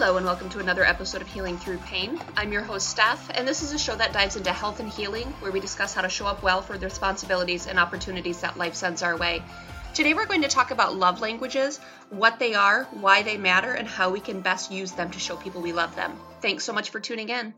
Hello, and welcome to another episode of Healing Through Pain. I'm your host, Steph, and this is a show that dives into health and healing, where we discuss how to show up well for the responsibilities and opportunities that life sends our way. Today, we're going to talk about love languages, what they are, why they matter, and how we can best use them to show people we love them. Thanks so much for tuning in.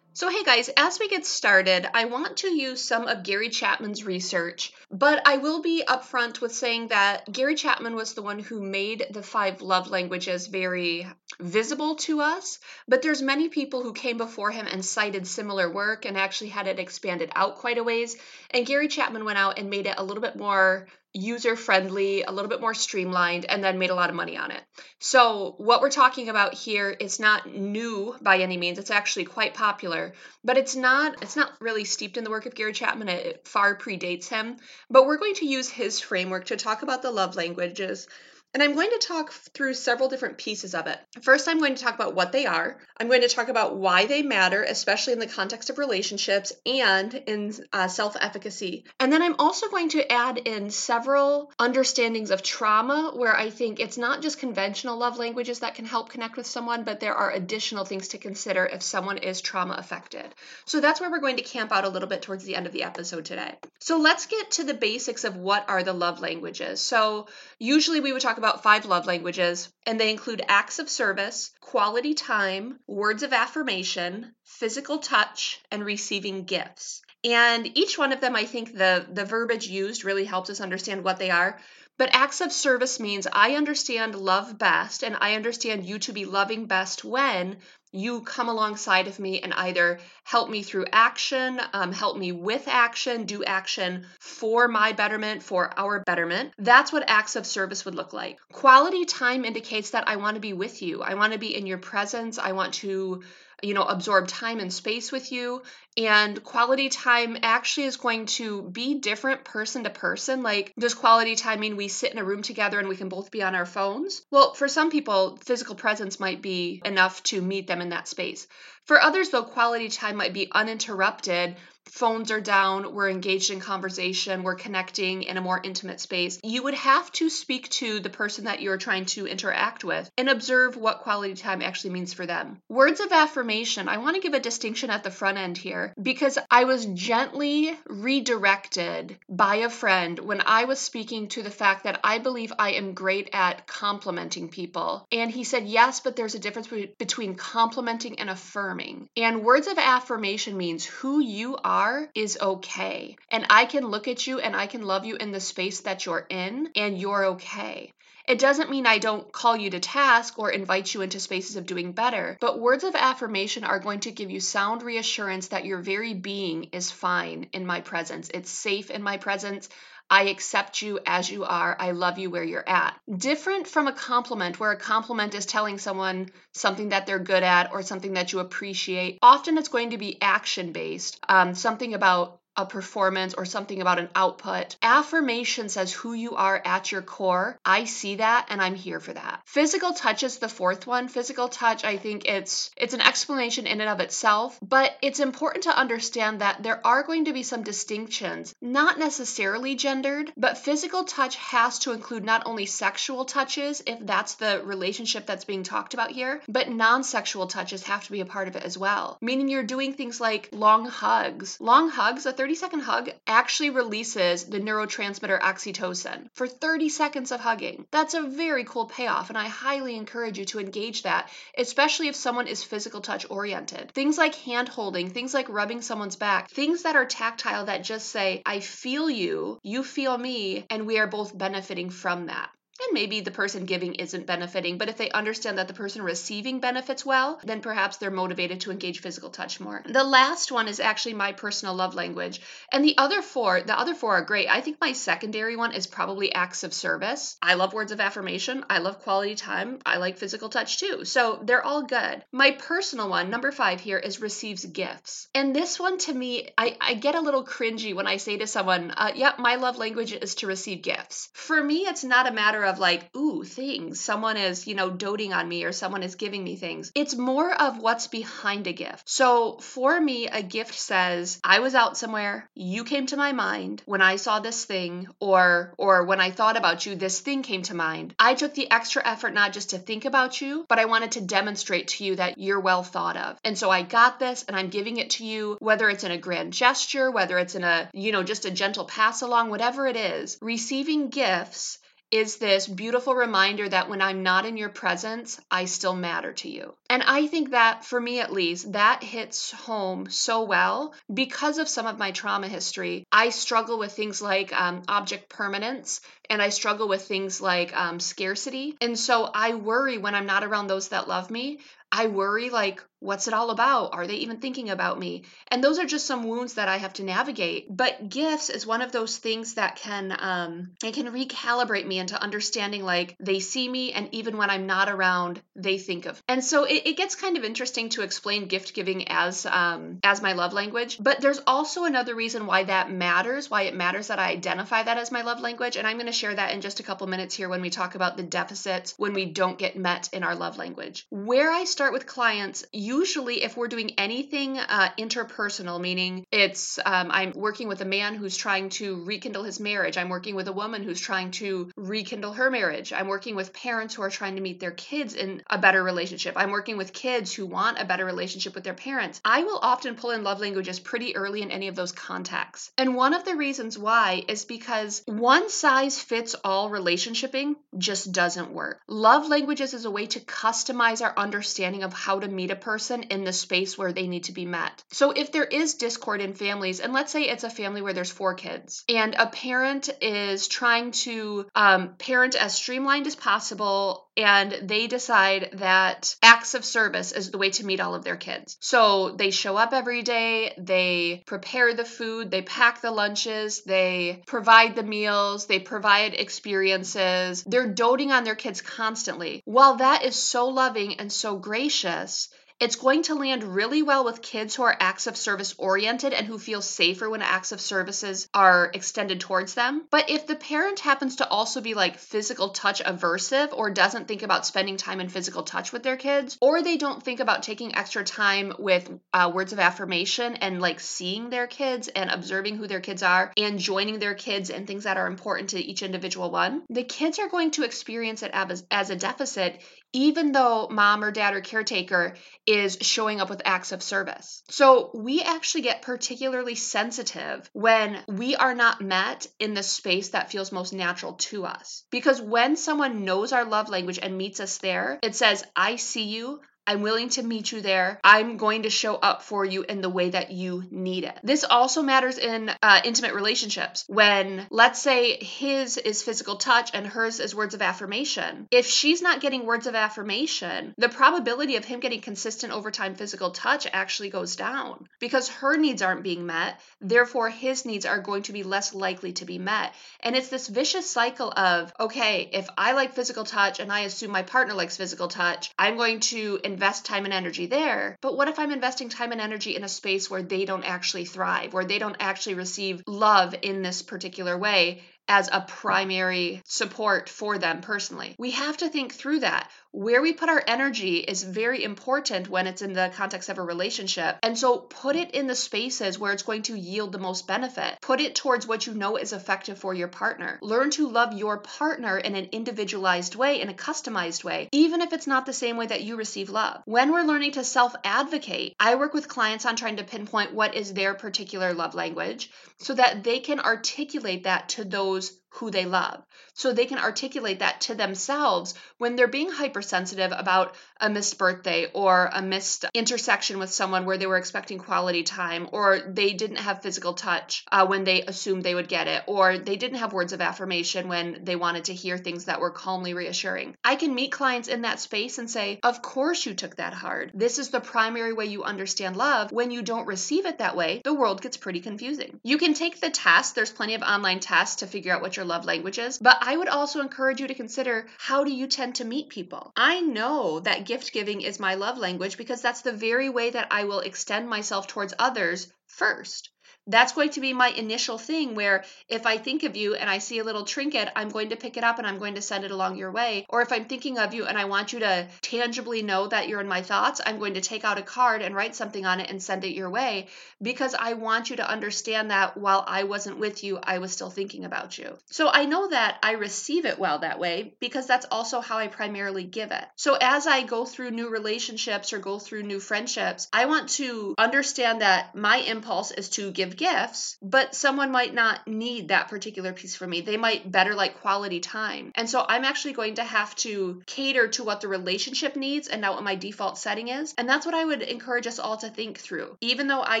So, hey guys, as we get started, I want to use some of Gary Chapman's research, but I will be upfront with saying that Gary Chapman was the one who made the five love languages very visible to us, but there's many people who came before him and cited similar work and actually had it expanded out quite a ways. And Gary Chapman went out and made it a little bit more user friendly, a little bit more streamlined, and then made a lot of money on it. So, what we're talking about here is not new by any means. It's actually quite popular, but it's not it's not really steeped in the work of Gary Chapman. It far predates him. But we're going to use his framework to talk about the love languages and I'm going to talk through several different pieces of it. First, I'm going to talk about what they are. I'm going to talk about why they matter, especially in the context of relationships and in uh, self efficacy. And then I'm also going to add in several understandings of trauma where I think it's not just conventional love languages that can help connect with someone, but there are additional things to consider if someone is trauma affected. So that's where we're going to camp out a little bit towards the end of the episode today. So let's get to the basics of what are the love languages. So usually we would talk about five love languages, and they include acts of service, quality time, words of affirmation, physical touch, and receiving gifts. And each one of them, I think the, the verbiage used really helps us understand what they are. But acts of service means I understand love best, and I understand you to be loving best when you come alongside of me and either help me through action, um, help me with action, do action for my betterment, for our betterment. That's what acts of service would look like. Quality time indicates that I want to be with you. I want to be in your presence. I want to you know absorb time and space with you. And quality time actually is going to be different person to person. Like does quality time mean we sit in a room together and we can both be on our phones? Well for some people physical presence might be enough to meet them in that space for others though quality time might be uninterrupted phones are down, we're engaged in conversation, we're connecting in a more intimate space, you would have to speak to the person that you're trying to interact with and observe what quality time actually means for them. Words of affirmation, I want to give a distinction at the front end here because I was gently redirected by a friend when I was speaking to the fact that I believe I am great at complimenting people. And he said, Yes, but there's a difference between complimenting and affirming. And words of affirmation means who you are are is okay. And I can look at you and I can love you in the space that you're in, and you're okay. It doesn't mean I don't call you to task or invite you into spaces of doing better, but words of affirmation are going to give you sound reassurance that your very being is fine in my presence. It's safe in my presence. I accept you as you are. I love you where you're at. Different from a compliment, where a compliment is telling someone something that they're good at or something that you appreciate. Often it's going to be action based, um, something about a performance or something about an output. Affirmation says who you are at your core. I see that and I'm here for that. Physical touch is the fourth one. Physical touch, I think it's it's an explanation in and of itself, but it's important to understand that there are going to be some distinctions, not necessarily gendered, but physical touch has to include not only sexual touches if that's the relationship that's being talked about here, but non-sexual touches have to be a part of it as well. Meaning you're doing things like long hugs. Long hugs, a 30 second hug actually releases the neurotransmitter oxytocin for 30 seconds of hugging. That's a very cool payoff, and I highly encourage you to engage that, especially if someone is physical touch oriented. Things like hand holding, things like rubbing someone's back, things that are tactile that just say, I feel you, you feel me, and we are both benefiting from that and maybe the person giving isn't benefiting, but if they understand that the person receiving benefits well, then perhaps they're motivated to engage physical touch more. The last one is actually my personal love language. And the other four, the other four are great. I think my secondary one is probably acts of service. I love words of affirmation. I love quality time. I like physical touch too. So they're all good. My personal one, number five here, is receives gifts. And this one to me, I, I get a little cringy when I say to someone, uh, yep, yeah, my love language is to receive gifts. For me, it's not a matter of like, ooh, things. Someone is, you know, doting on me or someone is giving me things. It's more of what's behind a gift. So for me, a gift says, I was out somewhere, you came to my mind when I saw this thing, or or when I thought about you, this thing came to mind. I took the extra effort not just to think about you, but I wanted to demonstrate to you that you're well thought of. And so I got this and I'm giving it to you, whether it's in a grand gesture, whether it's in a, you know, just a gentle pass along, whatever it is. Receiving gifts is this beautiful reminder that when I'm not in your presence, I still matter to you. And I think that, for me at least, that hits home so well because of some of my trauma history. I struggle with things like um, object permanence and I struggle with things like um, scarcity. And so I worry when I'm not around those that love me. I worry, like, what's it all about? Are they even thinking about me? And those are just some wounds that I have to navigate. But gifts is one of those things that can um it can recalibrate me into understanding like they see me and even when I'm not around, they think of. And so it, it gets kind of interesting to explain gift giving as um as my love language. But there's also another reason why that matters, why it matters that I identify that as my love language. And I'm going to share that in just a couple minutes here when we talk about the deficits when we don't get met in our love language. Where I start with clients, usually if we're doing anything uh, interpersonal meaning it's um, i'm working with a man who's trying to rekindle his marriage i'm working with a woman who's trying to rekindle her marriage i'm working with parents who are trying to meet their kids in a better relationship i'm working with kids who want a better relationship with their parents i will often pull in love languages pretty early in any of those contexts. And one of the reasons why is because one size fits all relationshiping just doesn't work. Love languages is a way to customize our understanding of how to meet a person person in the space where they need to be met. So if there is discord in families, and let's say it's a family where there's four kids, and a parent is trying to um, parent as streamlined as possible and they decide that acts of service is the way to meet all of their kids. So they show up every day, they prepare the food, they pack the lunches, they provide the meals, they provide experiences. They're doting on their kids constantly. While that is so loving and so gracious, it's going to land really well with kids who are acts of service oriented and who feel safer when acts of services are extended towards them. But if the parent happens to also be like physical touch aversive or doesn't think about spending time in physical touch with their kids, or they don't think about taking extra time with uh, words of affirmation and like seeing their kids and observing who their kids are and joining their kids and things that are important to each individual one, the kids are going to experience it as, as a deficit even though mom or dad or caretaker is showing up with acts of service. So we actually get particularly sensitive when we are not met in the space that feels most natural to us. Because when someone knows our love language and meets us there, it says, I see you, I'm willing to meet you there. I'm going to show up for you in the way that you need it. This also matters in uh, intimate relationships. When, let's say, his is physical touch and hers is words of affirmation. If she's not getting words of affirmation, the probability of him getting consistent overtime physical touch actually goes down because her needs aren't being met. Therefore, his needs are going to be less likely to be met. And it's this vicious cycle of, okay, if I like physical touch and I assume my partner likes physical touch, I'm going to invest time and energy there. But what if I'm investing time and energy in a space where they don't actually thrive, where they don't actually receive love in this particular way? As a primary support for them personally. We have to think through that. Where we put our energy is very important when it's in the context of a relationship. And so put it in the spaces where it's going to yield the most benefit. Put it towards what you know is effective for your partner. Learn to love your partner in an individualized way, in a customized way, even if it's not the same way that you receive love. When we're learning to self advocate, I work with clients on trying to pinpoint what is their particular love language so that they can articulate that to those shows who they love. So they can articulate that to themselves when they're being hypersensitive about a missed birthday or a missed intersection with someone where they were expecting quality time or they didn't have physical touch uh, when they assumed they would get it or they didn't have words of affirmation when they wanted to hear things that were calmly reassuring. I can meet clients in that space and say, Of course you took that hard. This is the primary way you understand love. When you don't receive it that way, the world gets pretty confusing. You can take the test, there's plenty of online tests to figure out what your your love languages, but I would also encourage you to consider how do you tend to meet people? I know that gift giving is my love language because that's the very way that I will extend myself towards others first. That's going to be my initial thing where if I think of you and I see a little trinket, I'm going to pick it up and I'm going to send it along your way. Or if I'm thinking of you and I want you to tangibly know that you're in my thoughts, I'm going to take out a card and write something on it and send it your way because I want you to understand that while I wasn't with you, I was still thinking about you. So I know that I receive it well that way because that's also how I primarily give it. So as I go through new relationships or go through new friendships, I want to understand that my impulse is to give gifts, but someone might not need that particular piece from me. They might better like quality time. And so I'm actually going to have to cater to what the relationship needs and not what my default setting is. And that's what I would encourage us all to think through. Even though I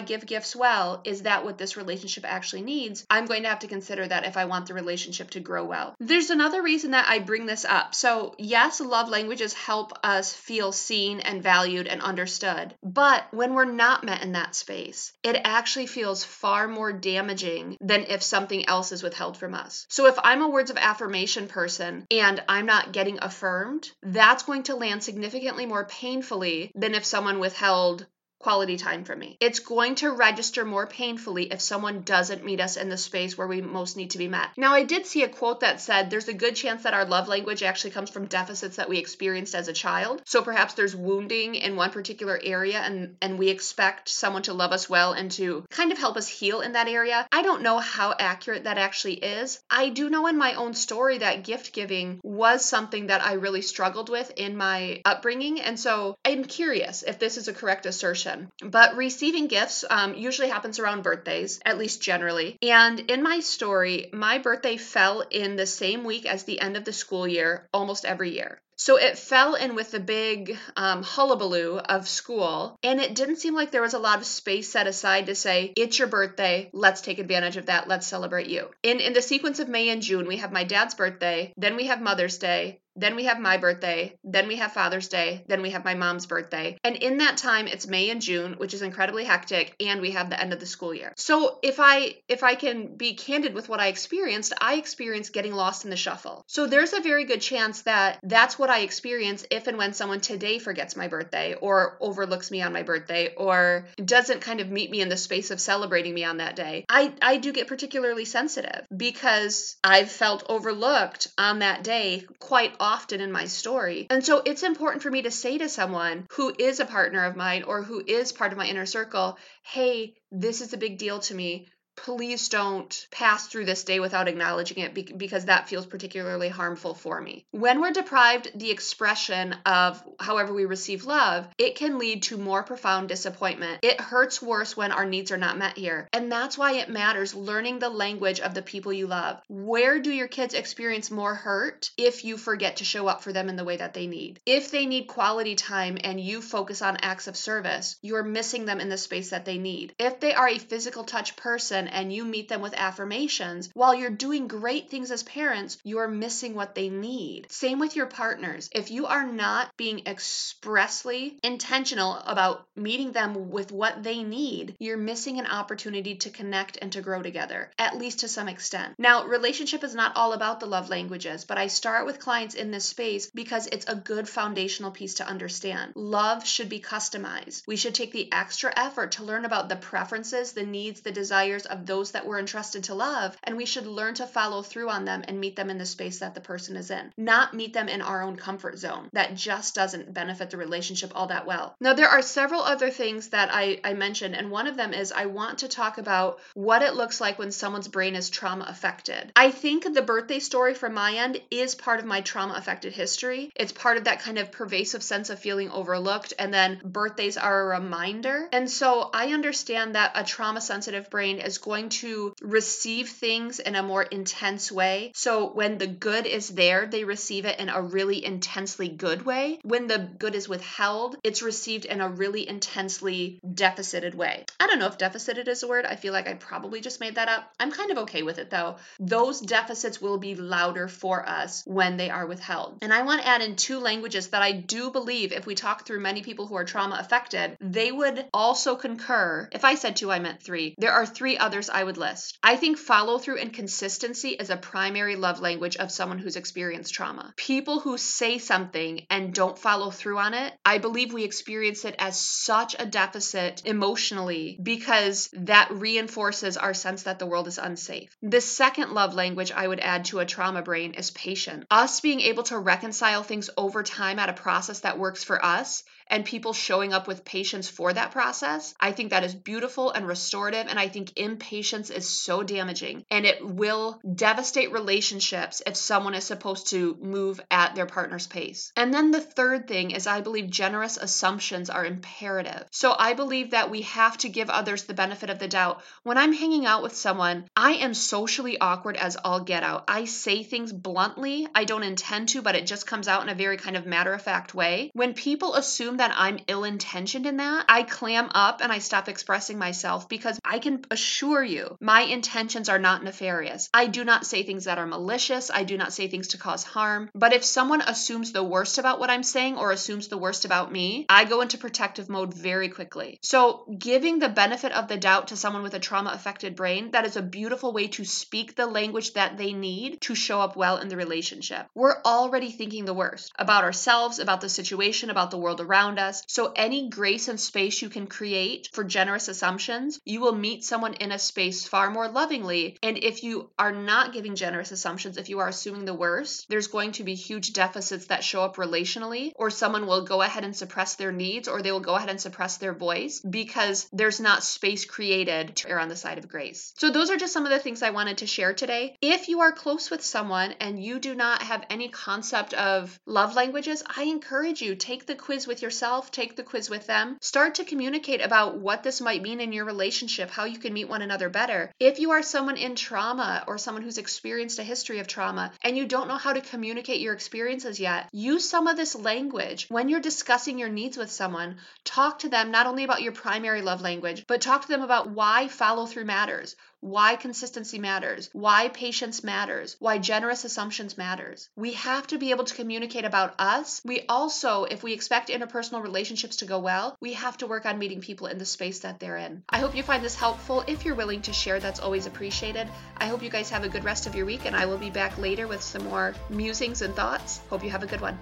give gifts well, is that what this relationship actually needs? I'm going to have to consider that if I want the relationship to grow well. There's another reason that I bring this up. So, yes, love languages help us feel seen and valued and understood. But when we're not met in that space, it actually feels far more damaging than if something else is withheld from us. So, if I'm a words of affirmation person and I'm not getting affirmed, that's going to land significantly more painfully than if someone withheld quality time for me. It's going to register more painfully if someone doesn't meet us in the space where we most need to be met. Now, I did see a quote that said there's a good chance that our love language actually comes from deficits that we experienced as a child. So perhaps there's wounding in one particular area and and we expect someone to love us well and to kind of help us heal in that area. I don't know how accurate that actually is. I do know in my own story that gift giving was something that I really struggled with in my upbringing and so I'm curious if this is a correct assertion but receiving gifts um, usually happens around birthdays, at least generally. And in my story, my birthday fell in the same week as the end of the school year almost every year. So it fell in with the big um, hullabaloo of school, and it didn't seem like there was a lot of space set aside to say, It's your birthday, let's take advantage of that, let's celebrate you. In, in the sequence of May and June, we have my dad's birthday, then we have Mother's Day, then we have my birthday, then we have Father's Day, then we have my mom's birthday. And in that time it's May and June, which is incredibly hectic, and we have the end of the school year. So if I if I can be candid with what I experienced, I experienced getting lost in the shuffle. So there's a very good chance that that's what I experience if and when someone today forgets my birthday or overlooks me on my birthday or doesn't kind of meet me in the space of celebrating me on that day. I I do get particularly sensitive because I've felt overlooked on that day quite often in my story. And so it's important for me to say to someone who is a partner of mine or who is part of my inner circle, hey, this is a big deal to me please don't pass through this day without acknowledging it because that feels particularly harmful for me. When we're deprived the expression of however we receive love, it can lead to more profound disappointment. It hurts worse when our needs are not met here. And that's why it matters learning the language of the people you love. Where do your kids experience more hurt if you forget to show up for them in the way that they need? If they need quality time and you focus on acts of service, you're missing them in the space that they need. If they are a physical touch person, and you meet them with affirmations, while you're doing great things as parents, you're missing what they need. Same with your partners. If you are not being expressly intentional about meeting them with what they need, you're missing an opportunity to connect and to grow together, at least to some extent. Now, relationship is not all about the love languages, but I start with clients in this space because it's a good foundational piece to understand. Love should be customized. We should take the extra effort to learn about the preferences, the needs, the desires of those that we're entrusted to love, and we should learn to follow through on them and meet them in the space that the person is in, not meet them in our own comfort zone. That just doesn't benefit the relationship all that well. Now, there are several other things that I, I mentioned, and one of them is I want to talk about what it looks like when someone's brain is trauma affected. I think the birthday story from my end is part of my trauma affected history. It's part of that kind of pervasive sense of feeling overlooked, and then birthdays are a reminder. And so I understand that a trauma sensitive brain is going to receive things in a more intense way. So when the good is there, they receive it in a really intensely good way. When the good is withheld, it's received in a really intensely deficited way. I don't know if deficited is a word. I feel like I probably just made that up. I'm kind of okay with it though. Those deficits will be louder for us when they are withheld. And I want to add in two languages that I do believe if we talk through many people who are trauma affected, they would also concur. If I said two, I meant three. There are three other others I would list. I think follow through and consistency is a primary love language of someone who's experienced trauma. People who say something and don't follow through on it, I believe we experience it as such a deficit emotionally because that reinforces our sense that the world is unsafe. The second love language I would add to a trauma brain is patience. Us being able to reconcile things over time at a process that works for us and people showing up with patience for that process, I think that is beautiful and restorative. And I think impatience is so damaging and it will devastate relationships if someone is supposed to move at their partner's pace. And then the third thing is I believe generous assumptions are imperative. So I believe that we have to give others the benefit of the doubt. When I'm hanging out with someone, I am socially awkward as all get out. I say things bluntly. I don't intend to, but it just comes out in a very kind of matter of fact way. When people assume that I'm ill intentioned in that, I clam up and I stop expressing myself because I can assure you my intentions are not nefarious. I do not say things that are malicious. I do not say things to cause harm. But if someone assumes the worst about what I'm saying or assumes the worst about me, I go into protective mode very quickly. So, giving the benefit of the doubt to someone with a trauma affected brain, that is a beautiful way to speak the language that they need to show up well in the relationship. We're already thinking the worst about ourselves, about the situation, about the world around around us. So, any grace and space you can create for generous assumptions, you will meet someone in a space far more lovingly. And if you are not giving generous assumptions, if you are assuming the worst, there's going to be huge deficits that show up relationally, or someone will go ahead and suppress their needs, or they will go ahead and suppress their voice because there's not space created to err on the side of grace. So, those are just some of the things I wanted to share today. If you are close with someone and you do not have any concept of love languages, I encourage you take the quiz with yourself yourself, take the quiz with them, start to communicate about what this might mean in your relationship, how you can meet one another better. If you are someone in trauma or someone who's experienced a history of trauma and you don't know how to communicate your experiences yet, use some of this language when you're discussing your needs with someone. Talk to them not only about your primary love language, but talk to them about why follow through matters why consistency matters, why patience matters, why generous assumptions matters. We have to be able to communicate about us. We also, if we expect interpersonal relationships to go well, we have to work on meeting people in the space that they're in. I hope you find this helpful. If you're willing to share, that's always appreciated. I hope you guys have a good rest of your week, and I will be back later with some more musings and thoughts. Hope you have a good one.